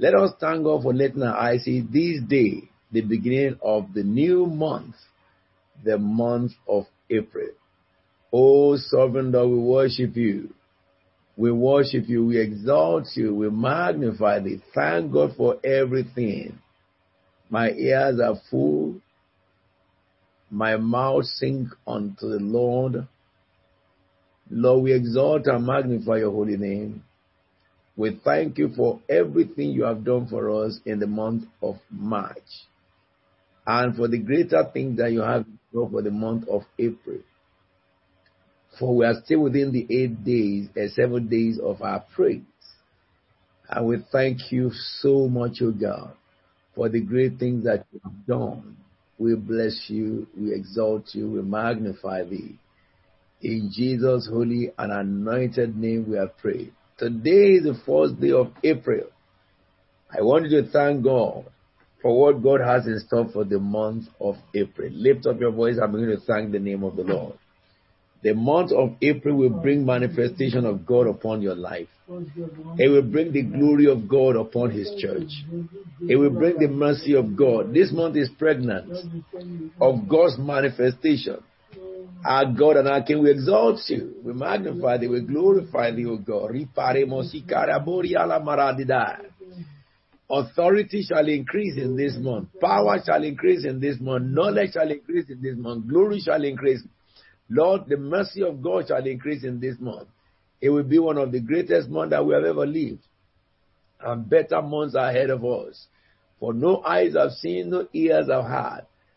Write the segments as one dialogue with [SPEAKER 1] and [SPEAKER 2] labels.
[SPEAKER 1] Let us thank God for letting our eyes see this day, the beginning of the new month, the month of April. Oh, sovereign Lord, we worship you. We worship you. We exalt you. We magnify thee. Thank God for everything. My ears are full. My mouth sing unto the Lord. Lord, we exalt and magnify your holy name. We thank you for everything you have done for us in the month of March and for the greater things that you have done for the month of April. For we are still within the eight days uh, seven days of our praise. And we thank you so much, O oh God, for the great things that you have done. We bless you, we exalt you, we magnify thee. In Jesus' holy and anointed name we have prayed. Today is the first day of April. I want you to thank God for what God has in store for the month of April. Lift up your voice. I'm going to thank the name of the Lord. The month of April will bring manifestation of God upon your life. It will bring the glory of God upon His church. It will bring the mercy of God. This month is pregnant of God's manifestation. Our God and our King, we exalt you, we magnify thee, we glorify thee, O God. Authority shall increase in this month. Power shall increase in this month. Knowledge shall increase in this month. Glory shall increase. Lord, the mercy of God shall increase in this month. It will be one of the greatest months that we have ever lived. And better months are ahead of us. For no eyes have seen, no ears have heard,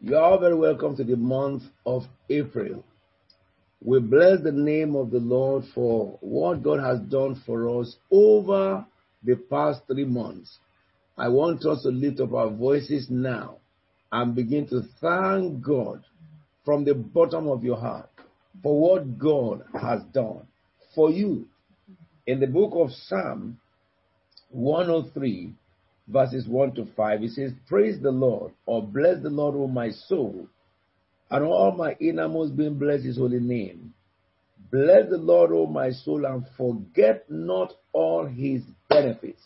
[SPEAKER 1] You are very welcome to the month of April. We bless the name of the Lord for what God has done for us over the past three months. I want us to lift up our voices now and begin to thank God from the bottom of your heart for what God has done for you. In the book of Psalm 103, verses 1 to 5, it says, Praise the Lord, or bless the Lord, O my soul, and all my innermost being bless his holy name. Bless the Lord, O my soul, and forget not all his benefits.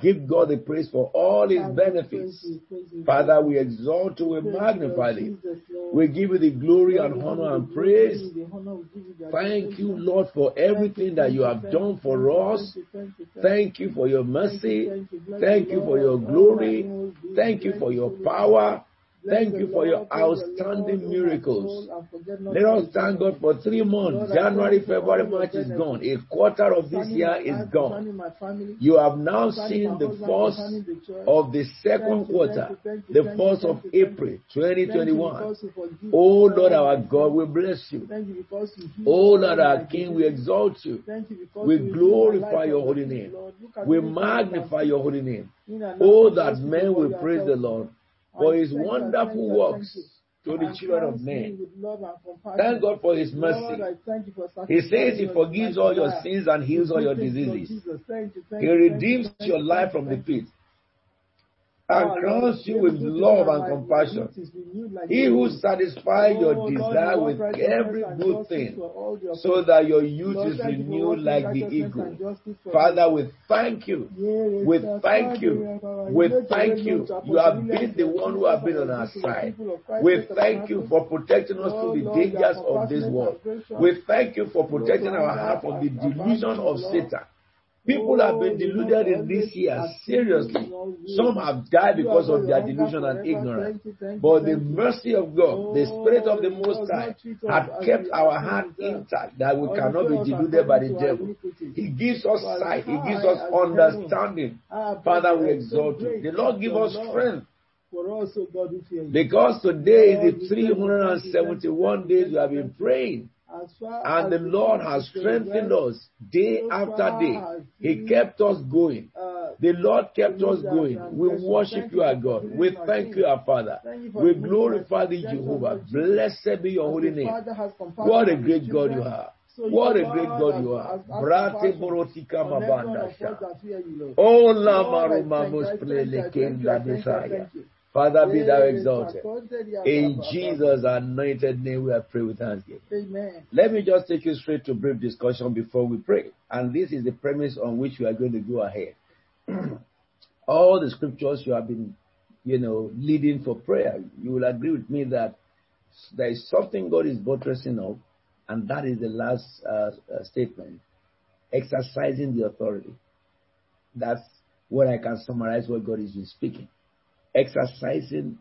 [SPEAKER 1] Give God the praise for all his benefits. Father, we exalt you, we magnify you. We give you the glory and honor and praise. Thank you, Lord, for everything that you have done for us. Thank you for your mercy. Thank you for your glory. Thank you for your power. Thank you for your outstanding miracles. Let us thank God for three months. January, February, March is gone. A quarter of this year is gone. You have now seen the first of the second quarter, the first of April 2021. Oh Lord our God, we bless you. Oh Lord our King, we exalt you. We glorify your holy name. We magnify your holy name. Oh, that men will praise the Lord for his wonderful works to the children of men. Thank God for his mercy. He says he forgives all your sins and heals all your diseases. He redeems your life from the pit and crowns you with love and compassion. He who satisfies your desire with every good thing, so that your youth is renewed like the eagle. Father, we thank you. We thank you. We thank you. You have been the one who have been on our side. We thank you for protecting us from the dangers of this world. We thank you for protecting our heart from the delusion of Satan. People have been deluded in this year, seriously. Some have died because of their delusion and ignorance. But the mercy of God, the Spirit of the Most High, had kept our heart intact that we cannot be deluded by the devil. He gives us sight, He gives us understanding. Father, we exalt you. The Lord give us strength. Because today is the 371 days we have been praying. And the Lord has strengthened us day after day. He kept us going. The Lord kept us going. We worship you, our God. We thank you, our Father. We glorify the Jehovah. Blessed be your holy name. What a great God you are. What a great God you are. Brate borotika mabanda Oh, lama mamos plele kenda desire. Father, be thou exalted. In Jesus' anointed name, we are praying with thanksgiving.
[SPEAKER 2] Amen.
[SPEAKER 1] Let me just take you straight to brief discussion before we pray. And this is the premise on which we are going to go ahead. All the scriptures you have been, you know, leading for prayer, you will agree with me that there is something God is buttressing up, and that is the last uh, uh, statement exercising the authority. That's what I can summarize what God is speaking exercising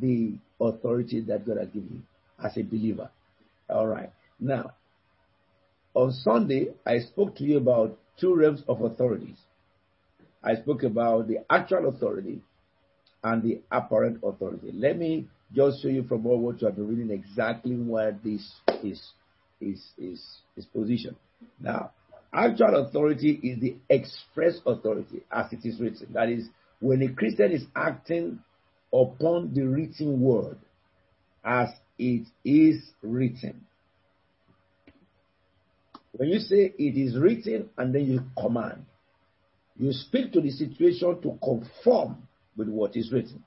[SPEAKER 1] the authority that God has given you as a believer. All right. Now, on Sunday, I spoke to you about two realms of authorities. I spoke about the actual authority and the apparent authority. Let me just show you from all what you have been reading exactly where this is is is is positioned. Now, actual authority is the express authority as it is written. That is when a Christian is acting upon the written word as it is written. When you say it is written and then you command, you speak to the situation to conform with what is written.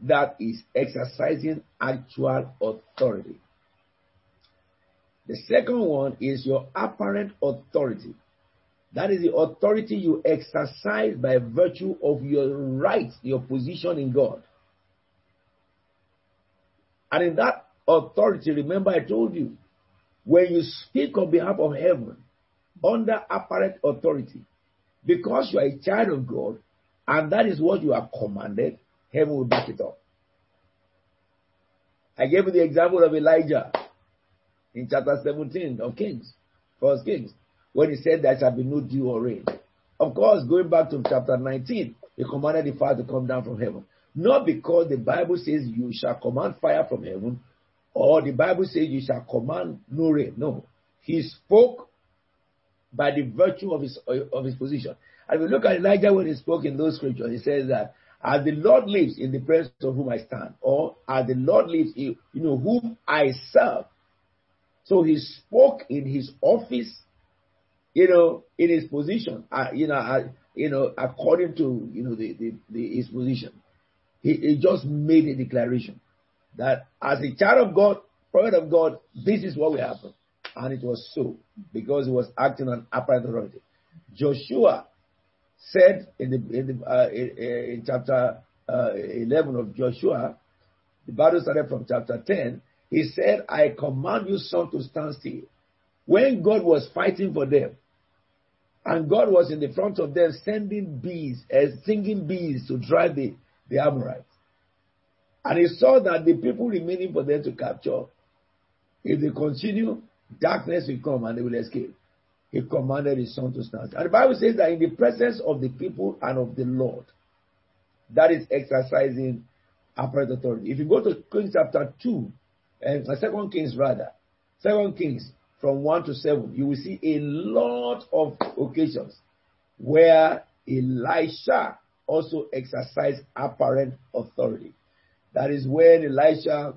[SPEAKER 1] That is exercising actual authority. The second one is your apparent authority. That is the authority you exercise by virtue of your rights, your position in God. And in that authority, remember I told you, when you speak on behalf of heaven, under apparent authority, because you are a child of God, and that is what you are commanded, heaven will back it up. I gave you the example of Elijah in chapter 17 of Kings, First Kings when he said there shall be no dew or rain. Of course, going back to chapter 19, he commanded the fire to come down from heaven. Not because the Bible says you shall command fire from heaven, or the Bible says you shall command no rain. No. He spoke by the virtue of his of his position. And we look at Elijah when he spoke in those scriptures, he says that as the Lord lives in the presence of whom I stand, or as the Lord lives, you know, whom I serve. So he spoke in his office you know, in his position, uh, you know, uh, you know, according to you know the, the, the his position, he, he, just made a declaration that as a child of God, prophet of God, this is what will happen, and it was so because he was acting on apparent authority. Joshua said in the in, the, uh, in, in chapter uh, eleven of Joshua, the battle started from chapter ten. He said, "I command you, sun, to stand still." When God was fighting for them, and God was in the front of them sending bees, uh, singing bees to drive the, the Amorites. And he saw that the people remaining for them to capture, if they continue, darkness will come and they will escape. He commanded his sun to stand. And the Bible says that in the presence of the people and of the Lord, that is exercising apparent authority. If you go to Kings chapter 2, and uh, Second Kings rather, Second Kings from 1 to 7, you will see a lot of occasions where Elisha also exercised apparent authority. That is when Elisha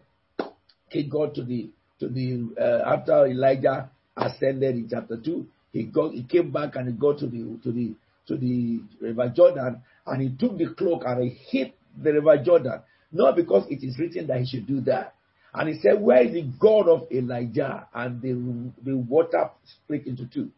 [SPEAKER 1] he got to the to the uh, after Elijah ascended in chapter two, he got he came back and he got to the to the to the river Jordan and he took the cloak and he hit the river Jordan. Not because it is written that he should do that, and he said, Where is the God of Elijah? And the, the water split into two.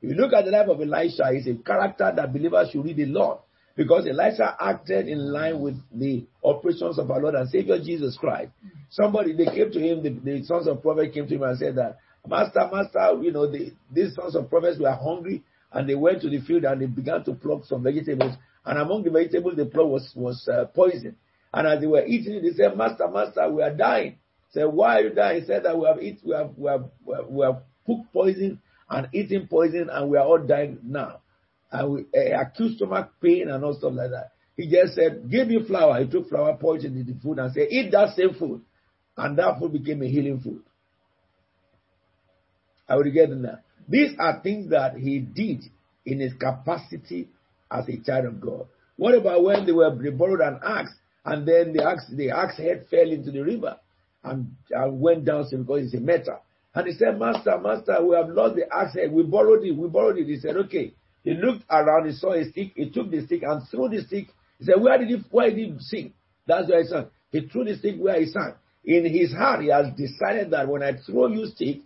[SPEAKER 1] If you look at the life of Elisha, he's a character that believers should read a lot. Because Elisha acted in line with the operations of our Lord and Savior Jesus Christ. Somebody, they came to him, the, the sons of prophets came to him and said that, Master, Master, you know, the, these sons of prophets were hungry and they went to the field and they began to pluck some vegetables. And among the vegetables they plucked was, was uh, poison. And as they were eating it, they said, Master, Master, we are dying. Said, why are you dying? He said that we have eat, we have, we have, we have, cooked poison and eaten poison and we are all dying now. And we uh, acute stomach pain and all stuff like that. He just said, give me flour. He took flour, it in the food and said, eat that same food. And that food became a healing food. I will get in that. These are things that he did in his capacity as a child of God. What about when they were borrowed an axe and then the axe the axe head fell into the river and, and went down because it's a metal. And he said, Master, Master, we have lost the axe. We borrowed it. We borrowed it. He said, Okay. He looked around. He saw a stick. He took the stick and threw the stick. He said, Where did he? Where did he sing? That's where he sang. He threw the stick where he sang. In his heart, he has decided that when I throw you stick,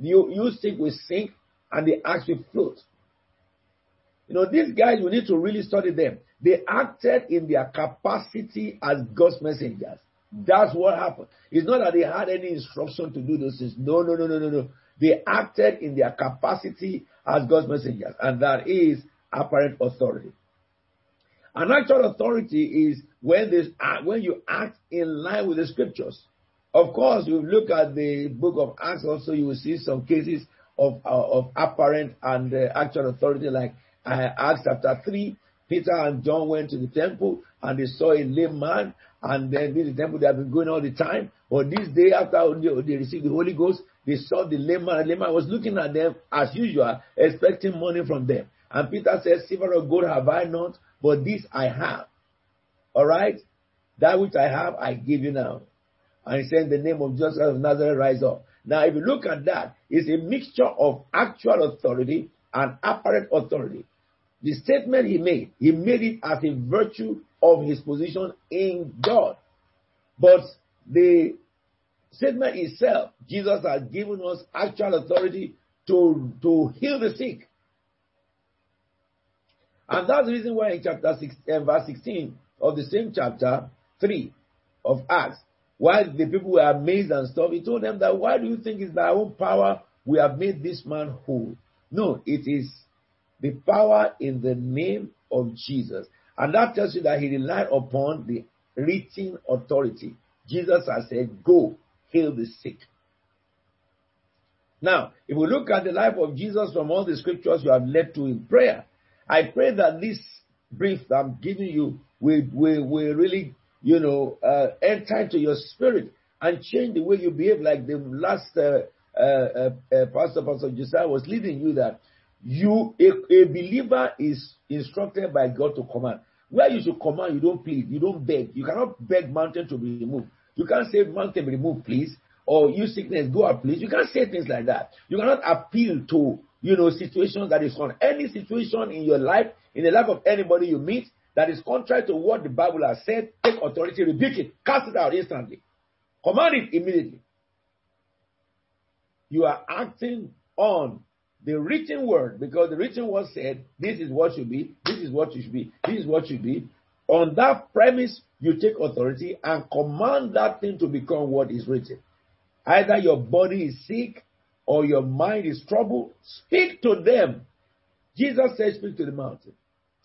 [SPEAKER 1] you, you stick will sink and the axe will float. You know, these guys, we need to really study them. They acted in their capacity as God's messengers. That's what happened. It's not that they had any instruction to do those things. No, no, no, no, no, no. They acted in their capacity as God's messengers, and that is apparent authority. An actual authority is when this when you act in line with the scriptures. Of course, you look at the book of Acts. Also, you will see some cases of uh, of apparent and uh, actual authority, like uh, Acts chapter three. Peter and John went to the temple and they saw a lame man, and then this temple they have been going all the time. But this day after they received the Holy Ghost, they saw the lame man. The lame man was looking at them as usual, expecting money from them. And Peter said, Silver or gold have I not, but this I have. All right? That which I have, I give you now. And he said, In the name of Jesus of Nazareth, rise up. Now, if you look at that, it's a mixture of actual authority and apparent authority. The statement he made, he made it as a virtue of his position in God. But the statement itself, Jesus has given us actual authority to, to heal the sick. And that's the reason why in chapter 6, uh, verse 16 of the same chapter 3 of Acts, while the people were amazed and stuff, he told them that why do you think it's by our own power we have made this man whole? No, it is the power in the name of Jesus. And that tells you that he relied upon the written authority. Jesus has said, Go, heal the sick. Now, if we look at the life of Jesus from all the scriptures you have led to in prayer, I pray that this brief that I'm giving you will, will, will really, you know, uh, enter into your spirit and change the way you behave. Like the last uh, uh, uh, uh Pastor, Pastor Josiah was leading you that you, a, a believer is instructed by God to command. Where you should command, you don't plead, you don't beg. You cannot beg mountain to be removed. You can't say mountain be removed, please, or you sickness go out, please. You can't say things like that. You cannot appeal to you know situations that is on any situation in your life, in the life of anybody you meet that is contrary to what the Bible has said. Take authority, rebuke it, cast it out instantly, command it immediately. You are acting on the written word, because the written word said, this is what should be, this is what you should be, this is what should be. On that premise, you take authority and command that thing to become what is written. Either your body is sick or your mind is troubled, speak to them. Jesus said, speak to the mountain.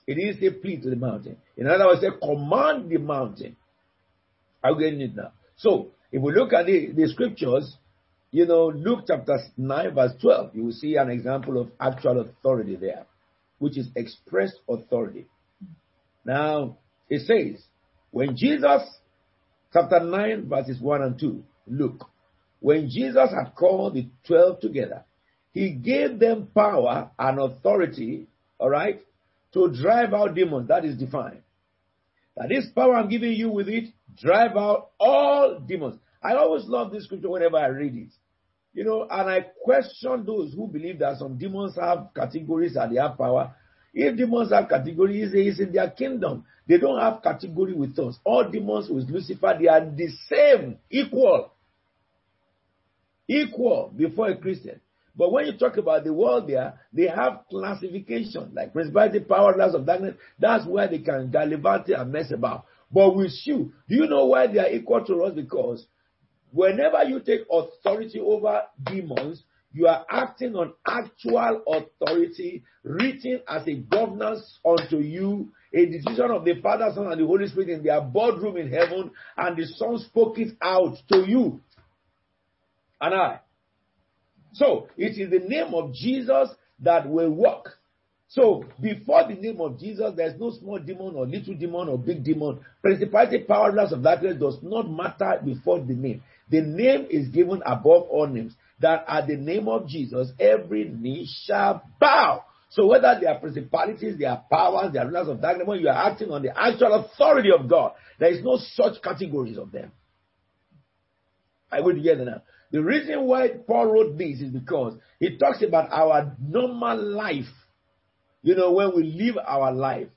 [SPEAKER 1] It is a plea to the mountain. In other words, say, command the mountain. I'm getting it now. So, if we look at the, the scriptures, you know, Luke chapter 9, verse 12, you will see an example of actual authority there, which is expressed authority. Now, it says, when Jesus, chapter 9, verses 1 and 2, look, when Jesus had called the 12 together, he gave them power and authority, all right, to drive out demons. That is defined. That this power I'm giving you with it, drive out all demons. I always love this scripture whenever I read it. You know, and I question those who believe that some demons have categories and they have power. If demons have categories, it's in their kingdom. They don't have category with us. All demons with Lucifer, they are the same, equal. Equal before a Christian. But when you talk about the world there, they have classification, like principality, power, laws of darkness. That's where they can gallivant and mess about. But with you, do you know why they are equal to us? Because Whenever you take authority over demons, you are acting on actual authority written as a governance unto you, a decision of the Father, Son, and the Holy Spirit in their boardroom in heaven, and the Son spoke it out to you and I. So it is the name of Jesus that will work. So before the name of Jesus, there's no small demon or little demon or big demon. Principality, powerless of darkness does not matter before the name. The name is given above all names, that at the name of Jesus, every knee shall bow. So whether they are principalities, they are powers, they are rulers of darkness, when you are acting on the actual authority of God, there is no such categories of them. I will together now. The reason why Paul wrote this is because he talks about our normal life. You know, when we live our life,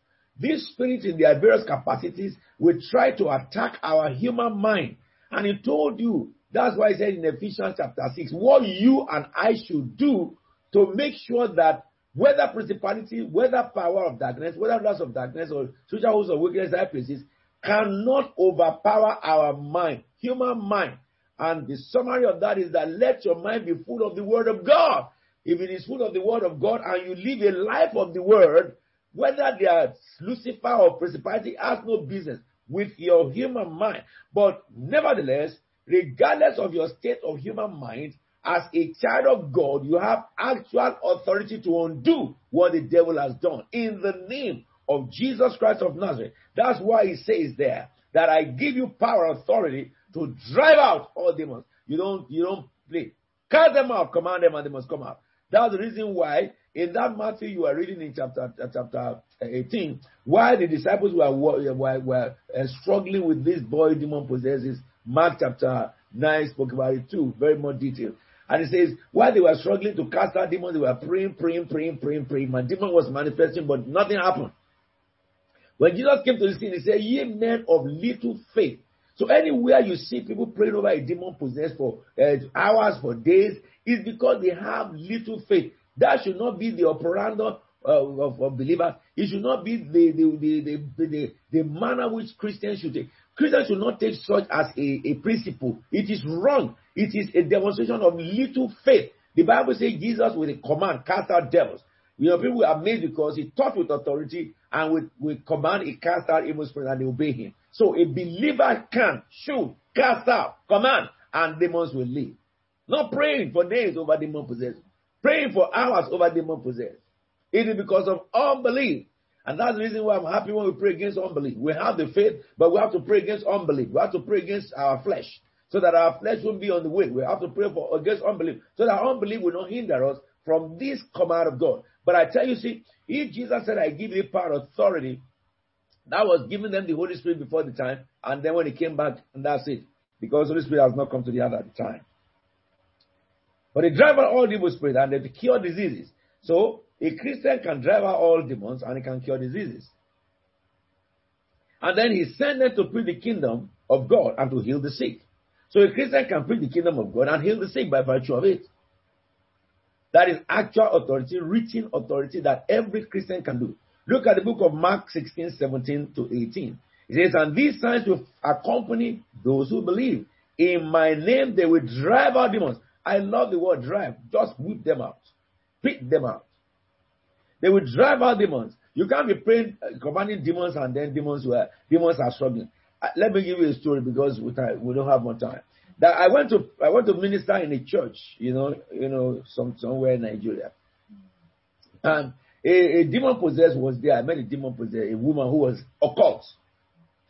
[SPEAKER 1] these spirits in their various capacities will try to attack our human mind. And he told you, that's why he said in Ephesians chapter 6, what you and I should do to make sure that whether principality, whether power of darkness, whether rulers of darkness or social hosts of wickedness high places cannot overpower our mind, human mind. And the summary of that is that let your mind be full of the word of God. If it is full of the word of God and you live a life of the word, whether they are Lucifer or principality has no business with your human mind. But nevertheless, regardless of your state of human mind, as a child of God, you have actual authority to undo what the devil has done in the name of Jesus Christ of Nazareth. That's why he says there that I give you power, authority to drive out all demons. You don't, you don't play. Cast them out, command them, and they must come out. That's the reason why in that Matthew you are reading in chapter chapter 18, why the disciples were were, were uh, struggling with this boy demon possesses. Mark chapter 9 spoke about it too, very more detail. And it says, while they were struggling to cast out demons, they were praying, praying, praying, praying, praying. My demon was manifesting, but nothing happened. When Jesus came to the scene, he said, Ye men of little faith. So anywhere you see people praying over a demon possessed for uh, hours, for days, is because they have little faith. That should not be the operando uh, of, of believers. It should not be the the, the, the, the, the manner which Christians should take. Christians should not take such as a, a principle. It is wrong. It is a demonstration of little faith. The Bible says Jesus with a command cast out devils. You know, people are amazed because he taught with authority and with, with command he cast out evil spirits and they obey him. So a believer can, should, cast out, command, and demons will leave. Not praying for days over demon possessed. Praying for hours over demon possessed. It is because of unbelief. And that's the reason why I'm happy when we pray against unbelief. We have the faith, but we have to pray against unbelief. We have to pray against our flesh so that our flesh won't be on the way. We have to pray for against unbelief so that unbelief will not hinder us from this command of God. But I tell you, see, if Jesus said, I give you power authority, that was giving them the Holy Spirit before the time, and then when he came back, and that's it. Because Holy Spirit has not come to the earth at the time. But he drive out all evil spirits and they cure diseases. So a Christian can drive out all demons and he can cure diseases. And then he sent them to preach the kingdom of God and to heal the sick. So a Christian can preach the kingdom of God and heal the sick by virtue of it. That is actual authority, written authority that every Christian can do. Look at the book of Mark 16, 17 to 18. It says, And these signs will accompany those who believe. In my name they will drive out demons. I love the word drive. Just whip them out. Beat them out. They will drive out demons. You can't be praying, uh, commanding demons, and then demons were demons are struggling. Uh, let me give you a story because we, we don't have more time. That I went to I went to minister in a church, you know, you know, some somewhere in Nigeria, and a, a demon possessed was there. I met a demon possessed, a woman who was occult.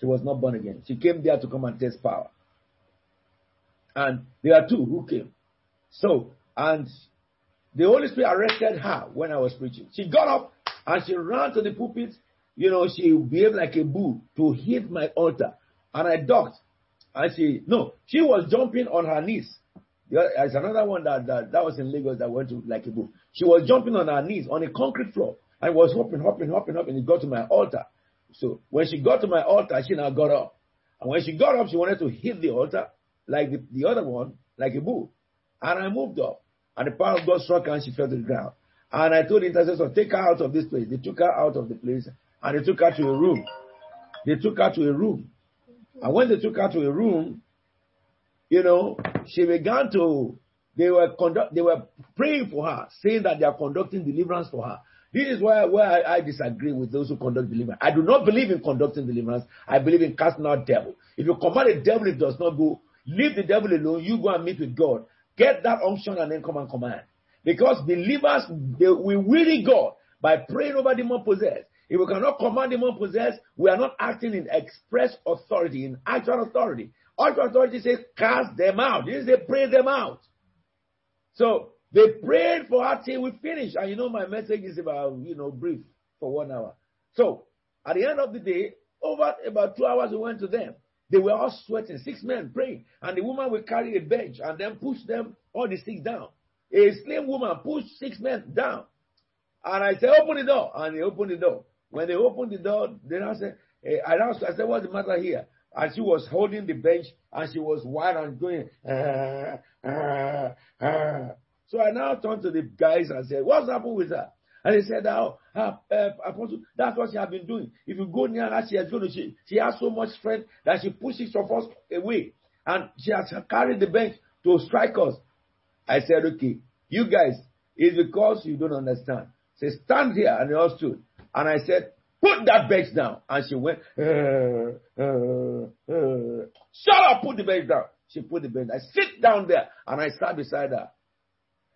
[SPEAKER 1] She was not born again. She came there to come and test power. And there are two who came. So, and the Holy Spirit arrested her when I was preaching. She got up and she ran to the pulpit. You know, she behaved like a bull to hit my altar. And I ducked. And she, no, she was jumping on her knees. There's another one that, that, that was in Lagos that went to like a bull. She was jumping on her knees on a concrete floor. I was hopping, hopping, hopping, hopping. And it got to my altar. So when she got to my altar, she now got up. And when she got up, she wanted to hit the altar like the, the other one, like a bull. And I moved up. And the power of God struck her and she fell to the ground. And I told the intercessor, take her out of this place. They took her out of the place and they took her to a room. They took her to a room. And when they took her to a room, you know, she began to, they were conduct, they were praying for her, saying that they are conducting deliverance for her. This is why, why I, I, disagree with those who conduct deliverance. I do not believe in conducting deliverance. I believe in casting out devil. If you command a devil, it does not go. Leave the devil alone. You go and meet with God. Get that unction and then come and command. Because believers, they, we really God by praying over demon possessed. If we cannot command demon possessed, we are not acting in express authority, in actual authority. Actual authority says, cast them out. This is pray them out. So They prayed for her till we finished. And you know, my message is about, you know, brief for one hour. So, at the end of the day, over about two hours, we went to them. They were all sweating, six men praying. And the woman will carry a bench and then push them, all the six down. A slave woman pushed six men down. And I said, open the door. And they opened the door. When they opened the door, then I said, hey, I asked, I said, what's the matter here? And she was holding the bench and she was wild and going, ah, ah, ah. So I now turned to the guys and said, what's happened with her? And they said, oh, uh, Apostle, that's what she has been doing. If you go near her, she has, going to, she, she has so much strength that she pushes of us away. And she has carried the bench to strike us. I said, okay, you guys, it's because you don't understand. Say, stand here. And they all stood. And I said, put that bench down. And she went, uh, uh, uh. shut up, put the bench down. She put the bench. I sit down there and I sat beside her.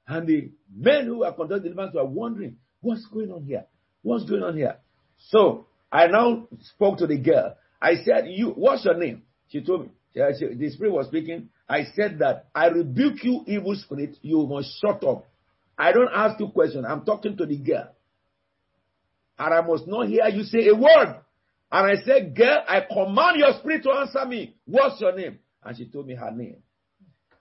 [SPEAKER 1] And the men who are conducting the were wondering, what's going on here? What's going on here? So I now spoke to the girl. I said, you, what's your name? She told me. She, she, the spirit was speaking. I said that I rebuke you, evil spirit. You must shut up. I don't ask you questions. I'm talking to the girl. And I must not hear you say a word. And I said, girl, I command your spirit to answer me. What's your name? And she told me her name.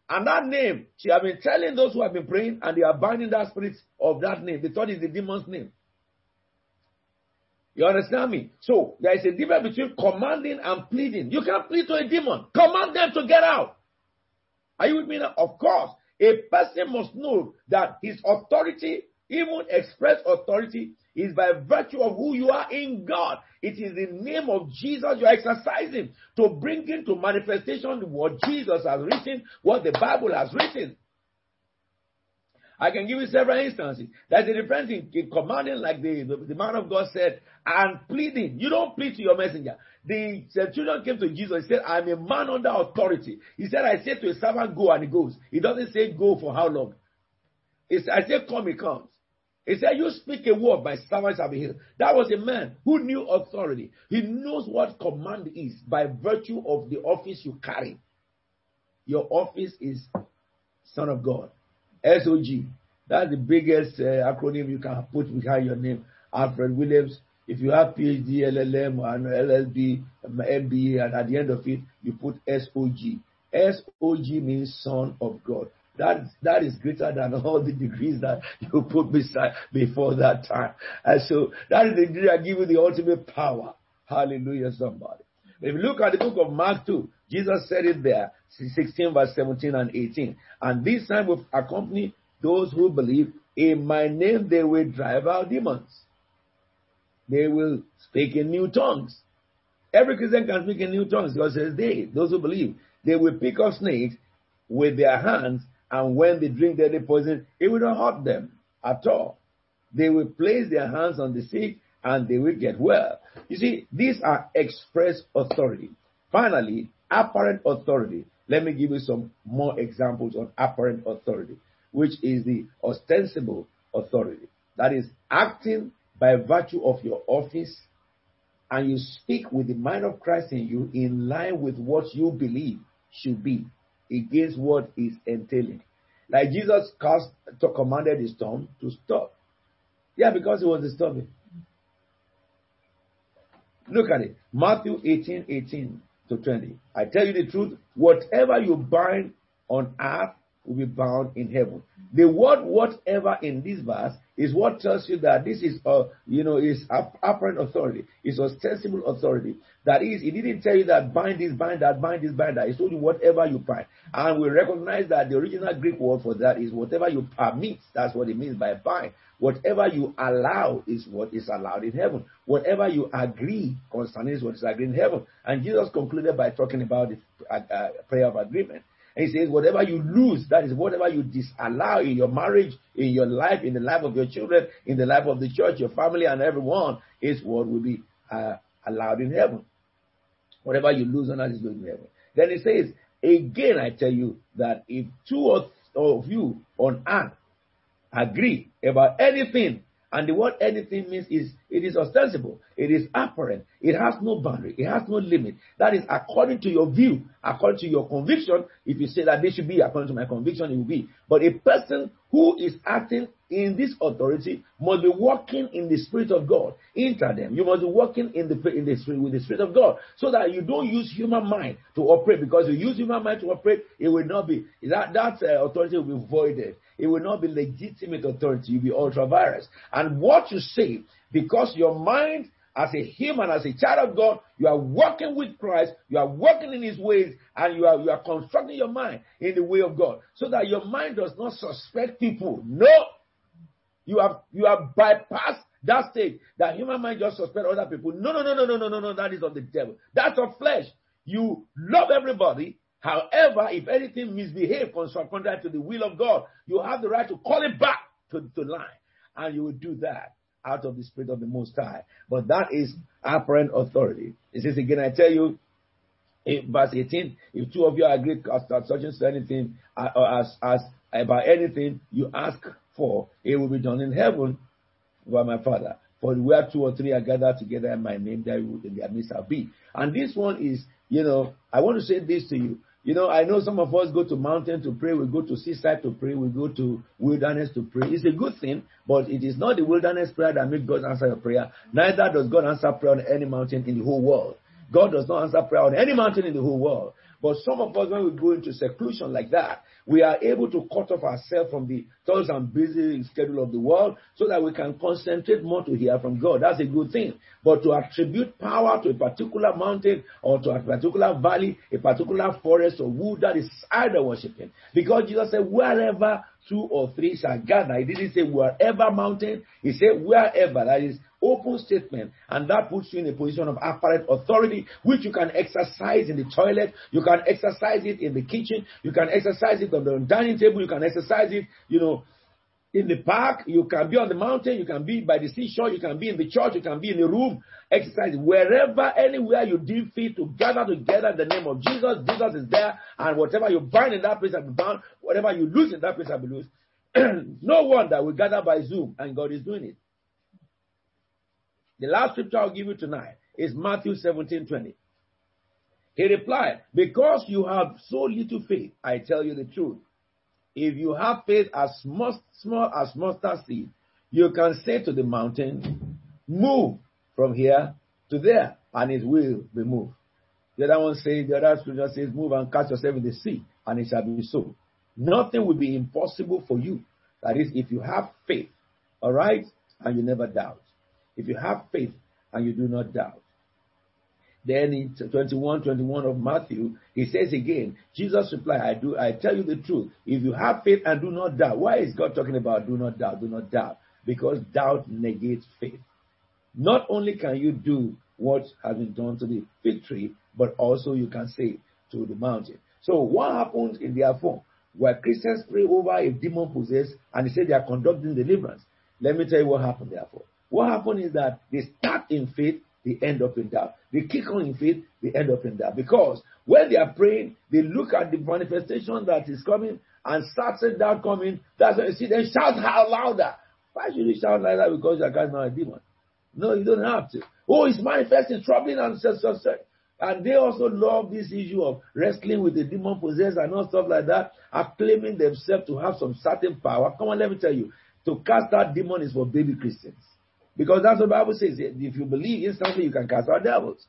[SPEAKER 1] And that name, she had been telling those who have been praying, and they are binding that spirit of that name. They thought it's the demon's name. You understand me? So there is a difference between commanding and pleading. You can't plead to a demon. Command them to get out. Are you with me now? Of course. A person must know that his authority, even express authority, is by virtue of who you are in God. It is the name of Jesus you are exercising to bring into manifestation what Jesus has written, what the Bible has written. I can give you several instances. There's a difference in, in commanding, like the, the, the, man of God said, and pleading. You don't plead to your messenger. The centurion came to Jesus. He said, I'm a man under authority. He said, I said to a servant, go, and he goes. He doesn't say go for how long. It's, I said, come, he comes. He said, You speak a word, my servant shall be healed. That was a man who knew authority. He knows what command is by virtue of the office you carry. Your office is Son of God. SOG. That's the biggest uh, acronym you can put behind your name. Alfred Williams. If you have PhD, LLM, and LLB, MBA, and at the end of it, you put SOG. SOG means Son of God. That, that is greater than all the degrees that you put beside before that time. And so that is the degree that give you the ultimate power. Hallelujah, somebody. If you look at the book of Mark 2, Jesus said it there, 16 verse 17 and 18. And this time will accompany those who believe in my name they will drive out demons. They will speak in new tongues. Every Christian can speak in new tongues because says they, those who believe, they will pick up snakes with their hands and when they drink deadly poison, it will not hurt them at all. They will place their hands on the sick and they will get well. You see, these are express authority. Finally, apparent authority. Let me give you some more examples on apparent authority, which is the ostensible authority. That is acting by virtue of your office and you speak with the mind of Christ in you in line with what you believe should be against what is entailing. Like Jesus cast, commanded the storm to stop. Yeah, because it was disturbing. Look at it. Matthew 18, 18 to 20. I tell you the truth, whatever you bind on earth will be bound in heaven. The word whatever in this verse is what tells you that this is, uh, you know, is apparent authority, is ostensible authority. That is, he didn't tell you that bind this, bind that, bind this, bind that. He told you whatever you bind. And we recognize that the original Greek word for that is whatever you permit. That's what it means by bind. Whatever you allow is what is allowed in heaven. Whatever you agree concerning is what is agreed in heaven. And Jesus concluded by talking about the uh, uh, prayer of agreement. And he says, whatever you lose, that is whatever you disallow in your marriage, in your life, in the life of your children, in the life of the church, your family, and everyone, is what will be uh, allowed in heaven. Whatever you lose on earth is going to heaven. Then he says, again, I tell you that if two of you on earth agree about anything and the word anything means is it is ostensible, it is apparent, it has no boundary, it has no limit. That is according to your view, according to your conviction. If you say that this should be according to my conviction, it will be. But a person who is acting in this authority must be working in the spirit of God. Enter them. You must be working in the in the spirit with the spirit of God, so that you don't use human mind to operate. Because you use human mind to operate, it will not be that that uh, authority will be voided. It will not be legitimate authority. You'll be ultra vires. And what you say, because your mind as a human, as a child of God, you are working with Christ, you are working in His ways, and you are you are constructing your mind in the way of God, so that your mind does not suspect people. No, you have you have bypassed that stage. That human mind just suspect other people. No, no, no, no, no, no, no, no. That is of the devil. That's of flesh. You love everybody. However, if anything misbehave contrary to the will of God, you have the right to call it back to the line, and you will do that out of the Spirit of the Most High. But that is apparent authority. It says again, I tell you, in verse 18, if two of you agree as touching to anything, uh, as, as about anything you ask for, it will be done in heaven by my Father. For where two or three are gathered together in my name, there will in their midst be. And this one is, you know, I want to say this to you. You know, I know some of us go to mountain to pray, we go to seaside to pray, we go to wilderness to pray. It's a good thing, but it is not the wilderness prayer that makes God answer your prayer. Neither does God answer prayer on any mountain in the whole world. God does not answer prayer on any mountain in the whole world. But some of us, when we go into seclusion like that, we are able to cut off ourselves from the thoughts and busy schedule of the world so that we can concentrate more to hear from God. That's a good thing. But to attribute power to a particular mountain or to a particular valley, a particular forest or wood, that is idol worshiping. Because Jesus said, wherever two or three shall gather. He didn't say wherever mountain. He said wherever. That is open statement. And that puts you in a position of apparent authority, which you can exercise in the toilet. You can exercise it in the kitchen. You can exercise it on the dining table. You can exercise it, you know, in the park, you can be on the mountain, you can be by the seashore, you can be in the church, you can be in the room, exercise wherever, anywhere you deem fit to gather together the name of Jesus. Jesus is there, and whatever you bind in that place will be bound, whatever you lose in that place will be loose. no wonder we gather by Zoom, and God is doing it. The last scripture I'll give you tonight is Matthew 17 20. He replied, Because you have so little faith, I tell you the truth if you have faith as small, small as mustard seed, you can say to the mountain, move from here to there, and it will be moved. The other one says, the other scripture says, move and cast yourself in the sea, and it shall be so. Nothing will be impossible for you. That is, if you have faith, all right, and you never doubt. If you have faith and you do not doubt. Then in 21, 21 of Matthew, he says again, Jesus replied, I do, I tell you the truth. If you have faith and do not doubt, why is God talking about do not doubt, do not doubt? Because doubt negates faith. Not only can you do what has been done to the fig tree, but also you can say to the mountain. So what happens in their form? Where Christians pray over a demon possessed and they say they are conducting deliverance. Let me tell you what happened therefore. What happened is that they start in faith they end up in doubt. They kick on in faith, they end up in doubt. Because when they are praying, they look at the manifestation that is coming and start saying that coming. That's when you see them shout how louder. Why should you shout like that? Because you're casting out a demon. No, you don't have to. Oh, it's manifesting, troubling, and such, such, such. And they also love this issue of wrestling with the demon possessed and all stuff like that, are claiming themselves to have some certain power. Come on, let me tell you. To cast out demon is for baby Christians. Because that's what the Bible says. If you believe instantly, you can cast out devils.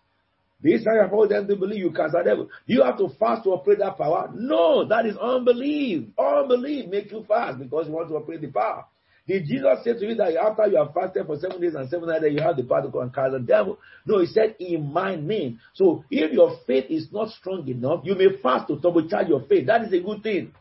[SPEAKER 1] The instant you have them to believe, you cast out devils. Do you have to fast to operate that power? No, that is unbelief. Unbelief make you fast because you want to operate the power. Did Jesus say to you that after you have fasted for seven days and seven nights, that you have the power to go and cast the devil? No, he said, in my name. So if your faith is not strong enough, you may fast to turbocharge your faith. That is a good thing.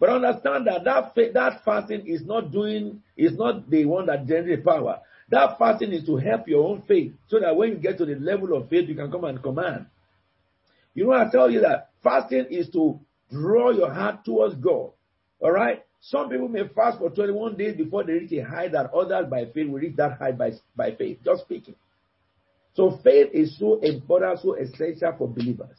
[SPEAKER 1] But understand that that, that fasting is not doing, is not the one that generates power. That fasting is to help your own faith so that when you get to the level of faith, you can come and command. You know, I tell you that fasting is to draw your heart towards God. All right? Some people may fast for 21 days before they reach a height that others by faith will reach that height by, by faith. Just speaking. So faith is so important, so essential for believers.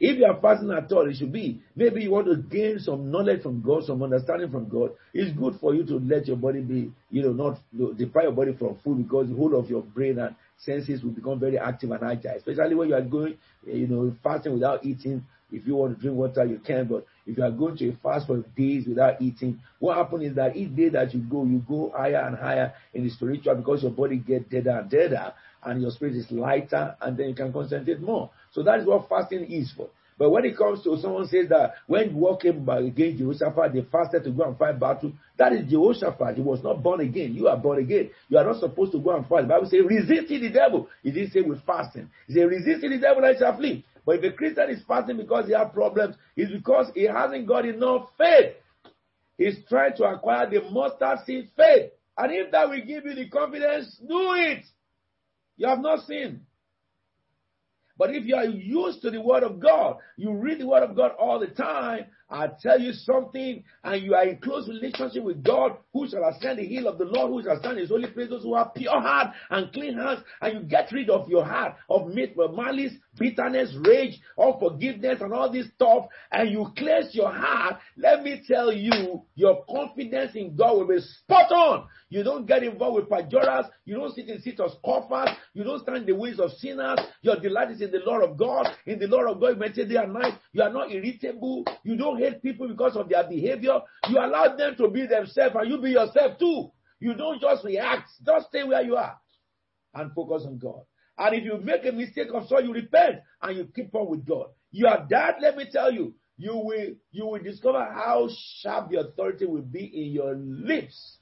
[SPEAKER 1] If you are fasting at all, it should be maybe you want to gain some knowledge from God, some understanding from God. It's good for you to let your body be, you know, not deprive your body from food because the whole of your brain and senses will become very active and agile, especially when you are going, eh, you know, fasting without eating If you want to drink water, you can. But if you are going to a fast for days without eating, what happens is that each day that you go, you go higher and higher in the spiritual because your body gets deader and deader, and your spirit is lighter, and then you can concentrate more. So that is what fasting is for. But when it comes to someone says that when war came against Jehoshaphat, they fasted to go and fight battle. That is Jehoshaphat. He was not born again. You are born again. You are not supposed to go and fight. The Bible says, resisting the devil. He didn't say with fasting. He said, resisting the devil and shall flee. But if a Christian is fasting because he has problems, it's because he hasn't got enough faith. He's trying to acquire the mustard seed faith. And if that will give you the confidence, do it. You have not sinned. But if you are used to the Word of God, you read the Word of God all the time, I tell you something, and you are in close relationship with God, who shall ascend the hill of the Lord, who shall stand in his holy place, those who have pure heart and clean hands, and you get rid of your heart of malice, bitterness, rage, unforgiveness, and all this stuff, and you cleanse your heart, let me tell you, your confidence in God will be spot on. You don't get involved with pejorers, you don't sit in seats of scoffers, you don't stand in the ways of sinners, your delight is in the Lord of God, in the Lord of God, you meditate day and night, you are not irritable, you don't hate people because of their behavior. You allow them to be themselves and you be yourself too. You don't just react. Just stay where you are and focus on God. And if you make a mistake of so, you repent and you keep on with God. You are that, let me tell you, you will you will discover how sharp the authority will be in your lips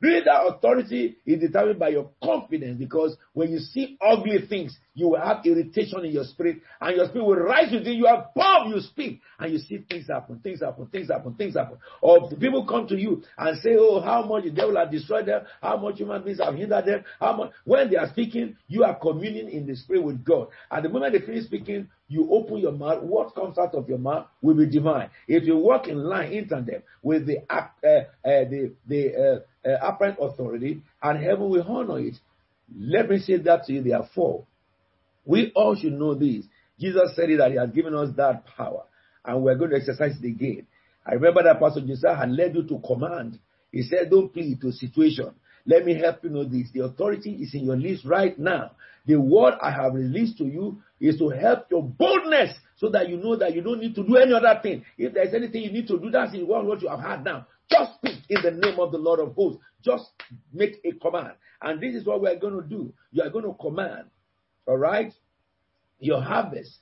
[SPEAKER 1] Really, that authority is determined by your confidence because when you see ugly things, you will have irritation in your spirit and your spirit will rise within you boom, you speak and you see things happen, things happen, things happen, things happen. Or people come to you and say, Oh, how much the devil has destroyed them, how much human beings have hindered them, how much. When they are speaking, you are communing in the spirit with God. At the moment they finish speaking, you open your mouth, what comes out of your mouth will be divine. If you walk in line in tandem with the uh, uh, the the uh, uh, apparent authority, and heaven will honor it. Let me say that to you, therefore. We all should know this. Jesus said it that He has given us that power, and we're going to exercise it again. I remember that Pastor Jesus had led you to command. He said, Don't plead to situation. Let me help you know this. The authority is in your list right now. The word I have released to you is to help your boldness so that you know that you don't need to do any other thing. If there's anything you need to do, that's in one what you have had now. Just speak in the name of the Lord of hosts. Just make a command. And this is what we're going to do. You are going to command, all right, your harvest.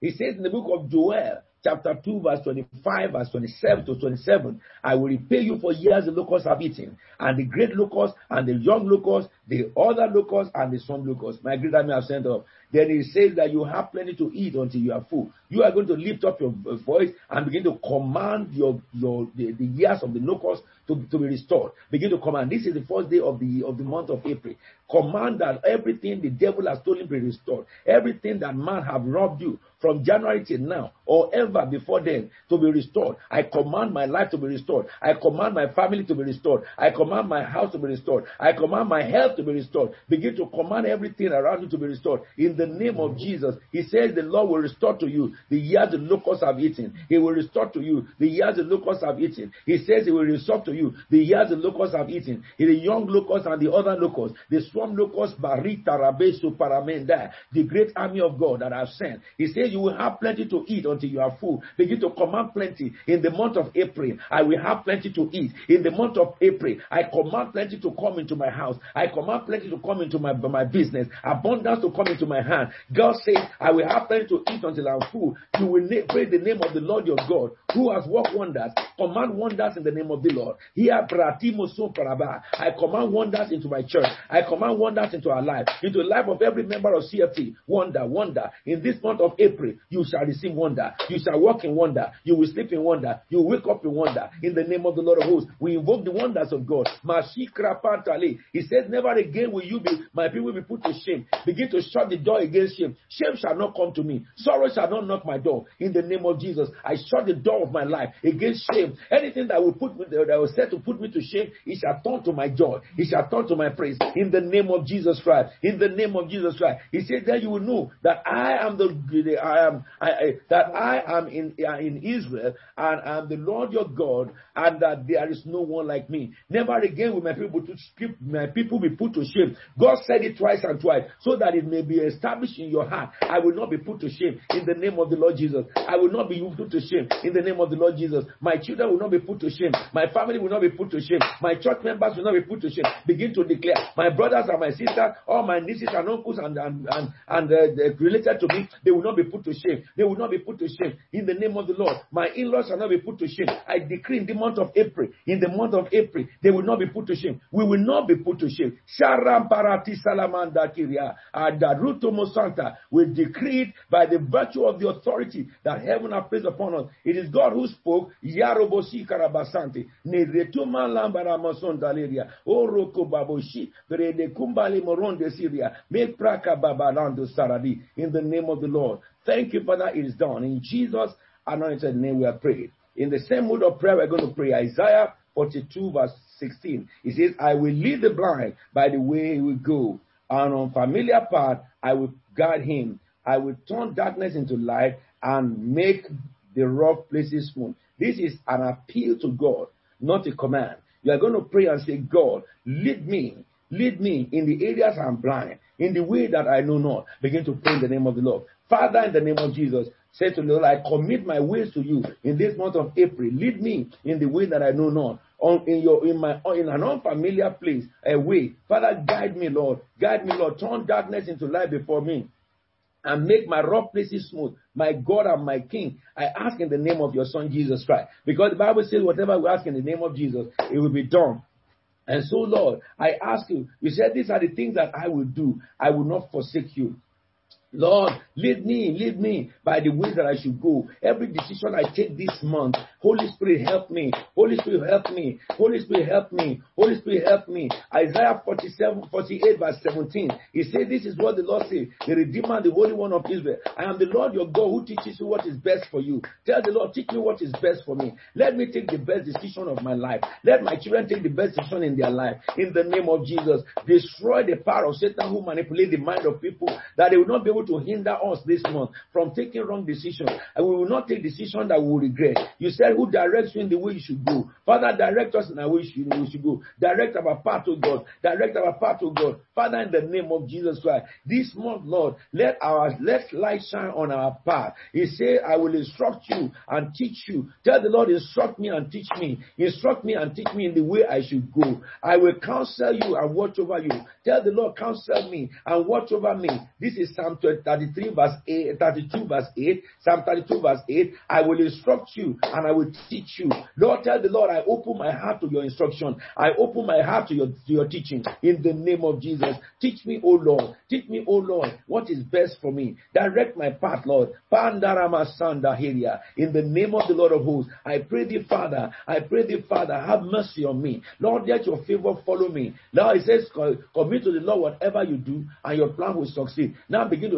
[SPEAKER 1] He says in the book of Joel, chapter 2, verse 25, verse 27 to 27, I will repay you for years the locusts have eaten, and the great locusts, and the young locusts, the other locusts, and the some locusts. My great army have sent up. Then he says that you have plenty to eat until you are full. You are going to lift up your voice and begin to command your, your the, the years of the locusts to, to be restored. Begin to command. This is the first day of the of the month of April. Command that everything the devil has stolen be restored. Everything that man have robbed you from January till now or ever before then to be restored. I command my life to be restored. I command my family to be restored. I command my house to be restored. I command my health to be restored. Begin to command everything around you to be restored. In the name of Jesus, He says the Lord will restore to you the years the locusts have eaten. He will restore to you the years the locusts have eaten. He says He will restore to you the years the locusts have eaten. The young locusts and the other locusts, the swarm locusts, Barita, Rabesu, Paramenda, the great army of God that I've sent. He says you will have plenty to eat until you are full. Begin to command plenty. In the month of April, I will have plenty to eat. In the month of April, I command plenty to come into my house. I command plenty to come into my, my business. Abundance to come into my hand. God says, I will have plenty to eat until I'm full. You will na- praise the name of the Lord your God, who has worked wonders. Command wonders in the name of the Lord. Here, I command wonders into my church. I command wonders into our life, into the life of every member of CFT. Wonder, wonder. In this month of April, you shall receive wonder. You shall walk in wonder. You will sleep in wonder. You will wake up in wonder. In the name of the Lord of hosts, we invoke the wonders of God. He says, Never again will you be, my people will be put to shame. Begin to shut the door against shame. Shame shall not come to me. Sorrow shall not knock my door. In the name of Jesus, I shut the door of my life against shame. Anything that will put me, that was set to put me to shame, it shall turn to my joy. It shall turn to my praise. In the name of Jesus Christ. In the name of Jesus Christ. He said, Then you will know that I am the, I am, I, I, that I am in, uh, in Israel and I am the Lord your God and that there is no one like me. Never again will my people to my people be put to shame. God said it twice and twice so that it may be established in your heart. I will not be put to shame in the name of the Lord Jesus. I will not be put to shame in the name of the Lord Jesus. My children will not be put to shame. My family will not be put to shame. My church members will not be put to shame. Begin to declare. My brothers and my sisters, all my nieces and uncles and, and, and, and uh, related to me, they will not be put to shame. They will not be put to shame in the name of the Lord. My in-laws shall not be put to shame. I decree in the month of April, in the month of April, they will not be put to shame. We will not be put to shame. Sharam parati salamanda kiria. Adaruto mosanta. We decree it by the virtue of the authority that heaven has placed upon us. It is God who spoke. Yaroboshi karabasante. Neretuma lambara masondaleria. Oroko baboshi. Brede kumbali moronde siria. Make praka saradi. In the name of the Lord. Thank you, Father. It is done. In Jesus' anointed name we are prayed. In the same mood of prayer, we're going to pray Isaiah 42, verse 16. It says, I will lead the blind by the way he will go, and on familiar path I will guide him. I will turn darkness into light and make the rough places smooth. This is an appeal to God, not a command. You are going to pray and say, God, lead me, lead me in the areas I'm blind, in the way that I know not. Begin to pray in the name of the Lord. Father, in the name of Jesus, say to the Lord, I commit my ways to you in this month of April. Lead me in the way that I know not. On, in your in my in an unfamiliar place, a way. Father, guide me, Lord. Guide me, Lord. Turn darkness into light before me and make my rough places smooth. My God and my King, I ask in the name of your Son Jesus Christ. Because the Bible says, whatever we ask in the name of Jesus, it will be done. And so, Lord, I ask you, you said these are the things that I will do. I will not forsake you. Lord, lead me, lead me by the way that I should go. Every decision I take this month, Holy Spirit help me. Holy Spirit help me. Holy Spirit help me. Holy Spirit help me. Isaiah 47, 48 verse 17. He said, this is what the Lord said, the Redeemer, the Holy One of Israel. I am the Lord your God who teaches you what is best for you. Tell the Lord, teach me what is best for me. Let me take the best decision of my life. Let my children take the best decision in their life. In the name of Jesus, destroy the power of Satan who manipulate the mind of people that they will not be able able to hinder us this month from taking wrong decisions. And we will not take decisions that we will regret. You said, Who directs you in the way you should go? Father, direct us in the way we should go. Direct our path to God. Direct our path to God. Father, in the name of Jesus Christ, this month, Lord, let our let light shine on our path. He said, I will instruct you and teach you. Tell the Lord, instruct me and teach me. Instruct me and teach me in the way I should go. I will counsel you and watch over you. Tell the Lord, counsel me and watch over me. This is Psalm 33 verse 8, 32 verse 8, Psalm 32 verse 8. I will instruct you and I will teach you. Lord, tell the Lord, I open my heart to your instruction. I open my heart to your, to your teaching in the name of Jesus. Teach me, O Lord. Teach me, O Lord, what is best for me. Direct my path, Lord. Pandarama. In the name of the Lord of hosts, I pray thee, Father. I pray thee, Father, have mercy on me. Lord, let your favor follow me. Now it says, commit to the Lord whatever you do, and your plan will succeed. Now begin to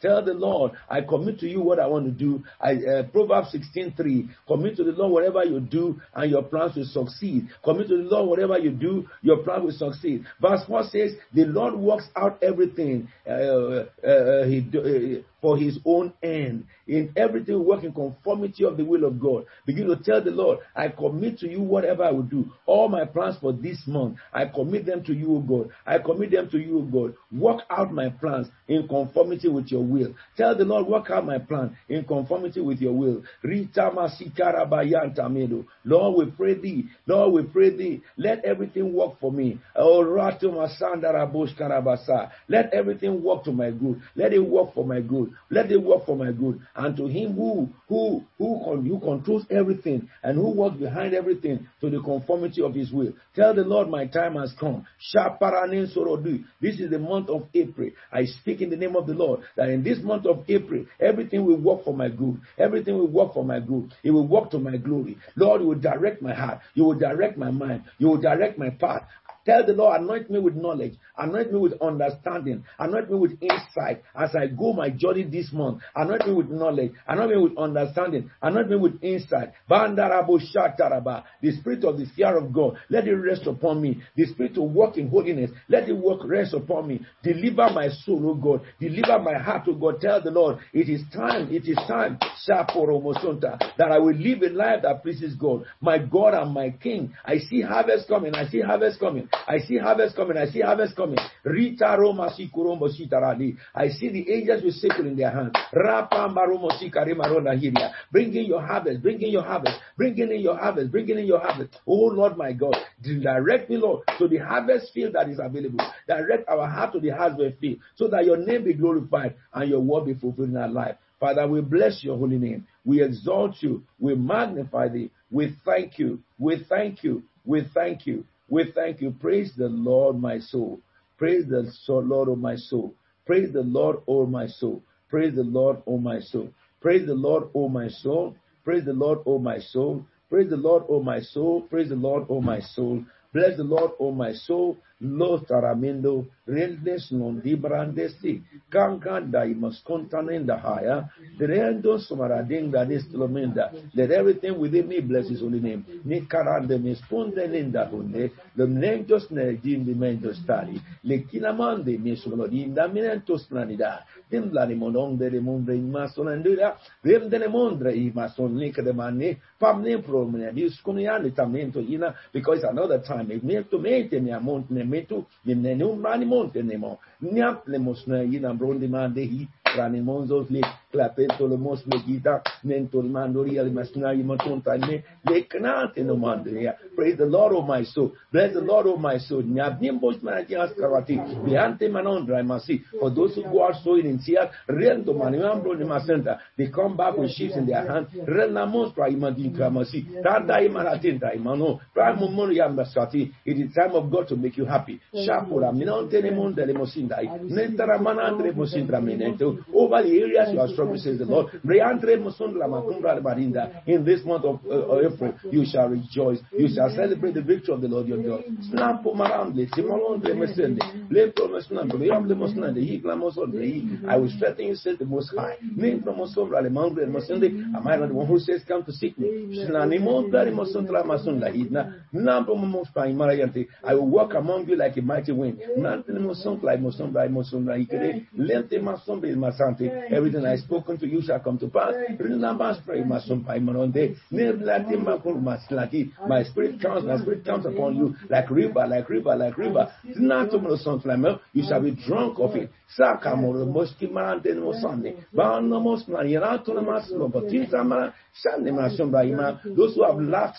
[SPEAKER 1] Tell the Lord, I commit to you what I want to do. I, uh, Proverbs 16:3. Commit to the Lord whatever you do, and your plans will succeed. Commit to the Lord whatever you do, your plan will succeed. Verse 4 says, The Lord works out everything uh, uh, uh he, for his own end. In everything, work in conformity of the will of God. Begin to tell the Lord, I commit to you whatever I will do. All my plans for this month, I commit them to you, O God. I commit them to you, O God. Work out my plans in conformity with your will. Tell the Lord, work out my plan in conformity with your will. Lord, we pray thee. Lord, we pray thee. Let everything work for me. Oh, Let everything work to my good. Let it work for my good. Let it work for my good. And to him who who who, who controls everything and who works behind everything to the conformity of his will. Tell the Lord, my time has come. This is the month of April. I speak in the name of the Lord that in this month of April, everything will work for my good. Everything will work for my good. It will work to my glory. Lord, you will direct my heart. You will direct my mind. You will direct my path. Tell the Lord, anoint me with knowledge, anoint me with understanding, anoint me with insight as I go my journey this month. Anoint me with knowledge, anoint me with understanding, anoint me with insight. The spirit of the fear of God, let it rest upon me. The spirit to walk in holiness, let it work rest upon me. Deliver my soul, O God. Deliver my heart, O God. Tell the Lord, it is time, it is time, that I will live a life that pleases God. My God and my King. I see harvest coming. I see harvest coming. I see harvest coming. I see harvest coming. Rita Roma I see the angels with sickle in their hands. Bring in your harvest. Bring in your harvest. Bring in your harvest. Bring in your harvest. Oh Lord my God. Direct me, Lord, to the harvest field that is available. Direct our heart to the harvest field so that your name be glorified and your word be fulfilled in our life. Father, we bless your holy name. We exalt you. We magnify thee. We thank you. We thank you. We thank you. We thank you. Praise the Lord, my soul. Praise the Lord, O my soul. Praise the Lord, O my soul. Praise the Lord, O my soul. Praise the Lord, O my soul. Praise the Lord, O my soul. Praise the Lord, O my soul. Praise the Lord, O my soul. Bless the Lord, O my soul. Lo taramendo rendes non di brandesti kankanda imas contanenda haya derendo somaradinga nistlomenda let everything within me bless his holy name. Ni karande me sponde nenda hunde the nentos ne jindi mendo stari. Le kinamande me solodinda minentos nanida dim lani mononde de mondre in masonandura dim de mondre i mason nik de manni pamne promene dis kuniani tamento ina because another time it me to me mi amont ne permitu nimnenum ranimon tenemo. Niap le mosna yidam bron demande hi ranimon zos lit. Le mos le gita nento le mandori al masna yi matonta ne le knate no mandria praise the lord of my soul. Bless the lord of my soul. Nyap nimbos manati askravati biante manondra masi. For those who go out sowing in Seattle rendo manimambro ni masenta they come back with sheaves in their hand renamos pra imandin kramasi tada imaratinta imano pra mumono yambasati it is time of God to make you happy. Shapura minonte ne monde le mosindai nentara manandre mosindra menento over the areas you are says the Lord. In this month of uh, April, you shall rejoice. You shall celebrate the victory of the Lord your God. I will strengthen you, says the Most High. Am not the one who says, Come to seek me? I will walk among you like a mighty wind. Everything I spoken to you shall come to pass. My spirit comes, my spirit comes upon you like river, like river, like river. You shall be drunk of it. Those who have laughed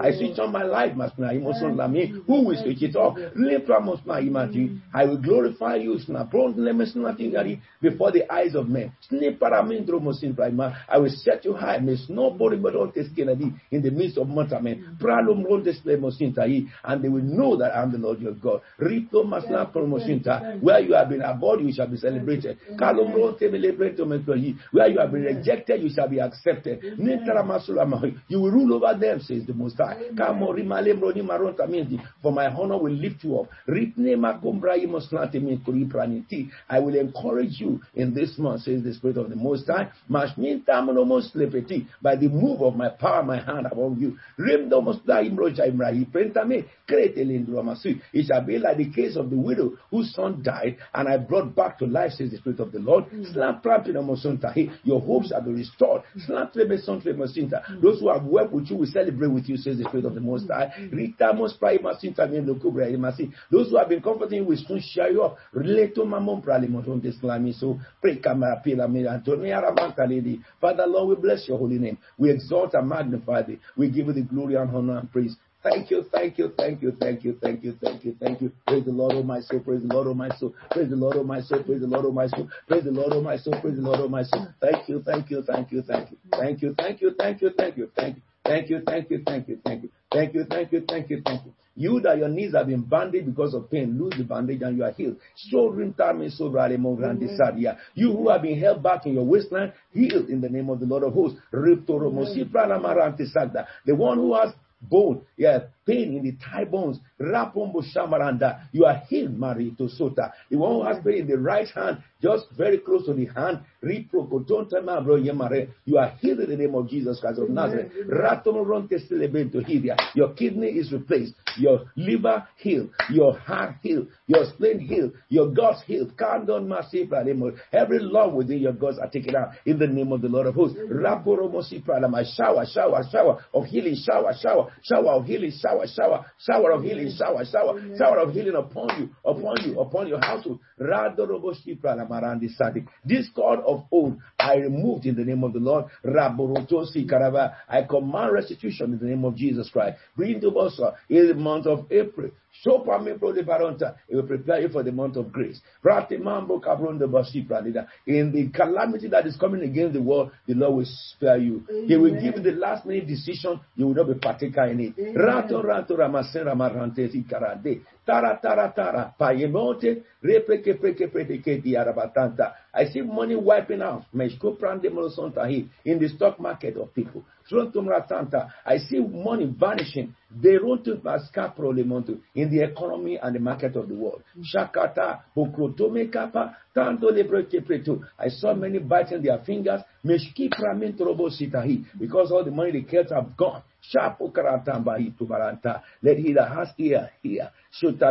[SPEAKER 1] I switch on my life. Who will switch it off? I will glorify you before the eyes of men. I will set you high. Miss nobody but all this in the midst of mortal men. And they will know that I'm the Lord your God. Rito Masna Promosinta. Where you have been abhorred, you shall be celebrated. Where you have been rejected, you shall be accepted. You will rule over them, says the Most High. For my honor will lift you up. I will encourage you in this month, says the Spirit of the Most High. By the move of my power, my hand upon you. It shall be like the case of the widow whose son died, and I brought back to life, says the Spirit of the Lord. Mm. Your hopes be restored. Mm. Those who have wept with you will celebrate with you, says the Spirit of the Most High. Rita Mospray Massinokra. Those who have been comforting you will soon share you up. So pray kamara pilamir antonia ramankalidi. Father Lord, we bless your holy name. We exalt and magnify thee. We give you the glory and honor and praise. Thank you, thank you, thank you, thank you, thank you, thank you, thank you. Praise the Lord, oh my soul, praise the Lord, oh my soul, praise the Lord, oh my soul, praise the Lord, oh my soul, praise the Lord, oh my soul, praise the Lord, oh my soul. Thank you, thank you, thank you, thank you, thank you, thank you, thank you, thank you, thank you. Thank you, thank you, thank you, thank you, thank you, thank you, thank you, thank you. You that your knees have been bandaged because of pain, lose the bandage and you are healed. so You who have been held back in your waistline, healed in the name of the Lord of hosts. The one who has bone, yeah, pain in the thigh bones, rapombo shamaranda, you are healed, Marito Sota. The one who has pain in the right hand, just very close to the hand, Riproko, don't tell Riprokotontama bro yemare. you are healed in the name of Jesus Christ of Nazareth. Your kidney is replaced, your liver healed, your heart healed, your spleen healed, your guts healed. Every love within your guts are taken out in the name of the Lord of hosts. Raporomosi my shower, shower, shower of healing, shower, shower, shower of healing, shower, shower, shower of healing, shower, shower, shower of healing upon you, upon you, upon your household. This God of old, I removed in the name of the Lord. I command restitution in the name of Jesus Christ. Bring to us uh, in the month of April. So It will prepare you for the month of grace. In the calamity that is coming against the world, the Lord will spare you. He will give you the last minute decision. You will not be partaker in it. rato ramasera marrante y carande Tara tara tara. Payemote repreke preke preke diarabatanta. I see money wiping out. In the stock market of people. I see money vanishing. They run to in the economy and the market of the world. Shakata, Bokrotome Kappa, Tanto Lebrekepreto. I saw many biting their fingers. Because all the money they kept have gone. Shapo karatambahi tubaranta. Let he that has ear hear. But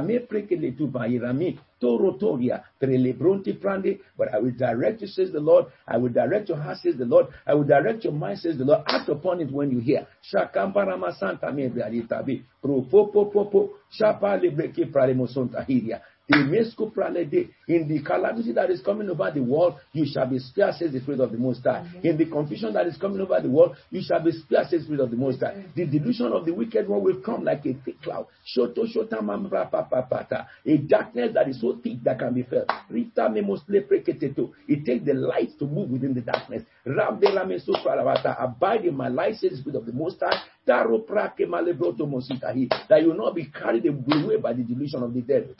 [SPEAKER 1] I will direct you, says the Lord. I will direct your heart, says the Lord. I will direct your mind, says the Lord. Act upon it when you hear. Shakamparama santa me tabi. Propopopopo. Shapa lebreke pralemosonta hiria. In the calamity that is coming over the world, you shall be spared, says the Spirit of the Most High. Mm-hmm. In the confusion that is coming over the world, you shall be spared, says the Spirit of the Most High. Mm-hmm. The delusion of the wicked one will come like a thick cloud. Shoto shota. A darkness that is so thick that can be felt. Rita me mostle preketeto. It takes the light to move within the darkness. Abide in my light, says the Spirit of the Most High. That you will not be carried away by the delusion of the devil.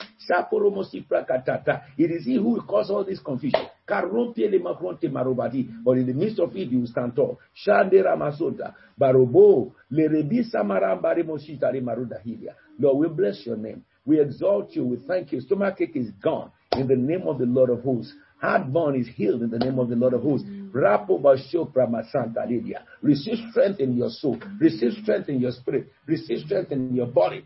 [SPEAKER 1] It is he who will cause all this confusion. But in the midst of it, you will stand tall. Shandera Masota. Barobo. Lord, we bless your name. We exalt you. We thank you. Stomachache is gone in the name of the Lord of hosts. Heartburn is healed in the name of the Lord of hosts. Receive strength in your soul. Receive strength in your spirit. Receive strength in your body.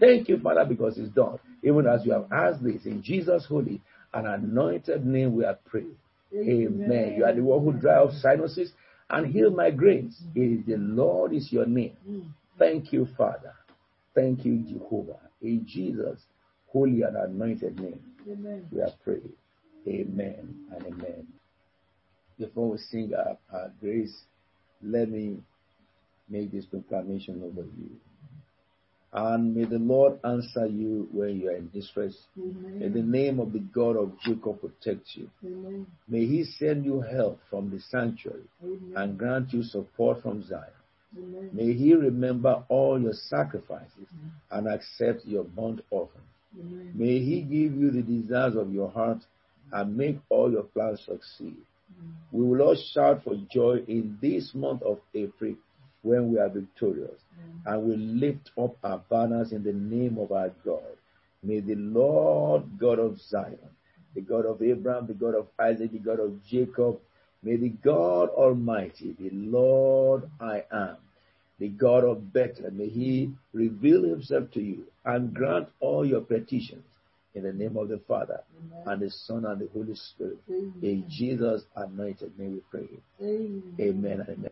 [SPEAKER 1] Thank you, Father, because it's done. Even as you have asked this in Jesus' holy and anointed name, we are praying. Amen. You are the one who dry off sinuses and heal migraines. It is the Lord is your name. Thank you, Father. Thank you, Jehovah. In Jesus' holy and anointed name, amen. we are praying. Amen and amen. Before we sing our, our grace, let me make this proclamation over you. And may the Lord answer you when you are in distress. Amen. May the name of the God of Jacob protect you. Amen. May he send you help from the sanctuary Amen. and grant you support from Zion. May he remember all your sacrifices and accept your burnt offering. May he give you the desires of your heart and make all your plans succeed. We will all shout for joy in this month of April when we are victorious. Mm. And we lift up our banners in the name of our God. May the Lord God of Zion, the God of Abraham, the God of Isaac, the God of Jacob, may the God Almighty, the Lord I am, the God of Bethel, may he reveal himself to you and grant all your petitions in the name of the Father Amen. and the Son and the Holy Spirit. Amen. In Jesus' anointed name we pray. Amen. Amen. Amen.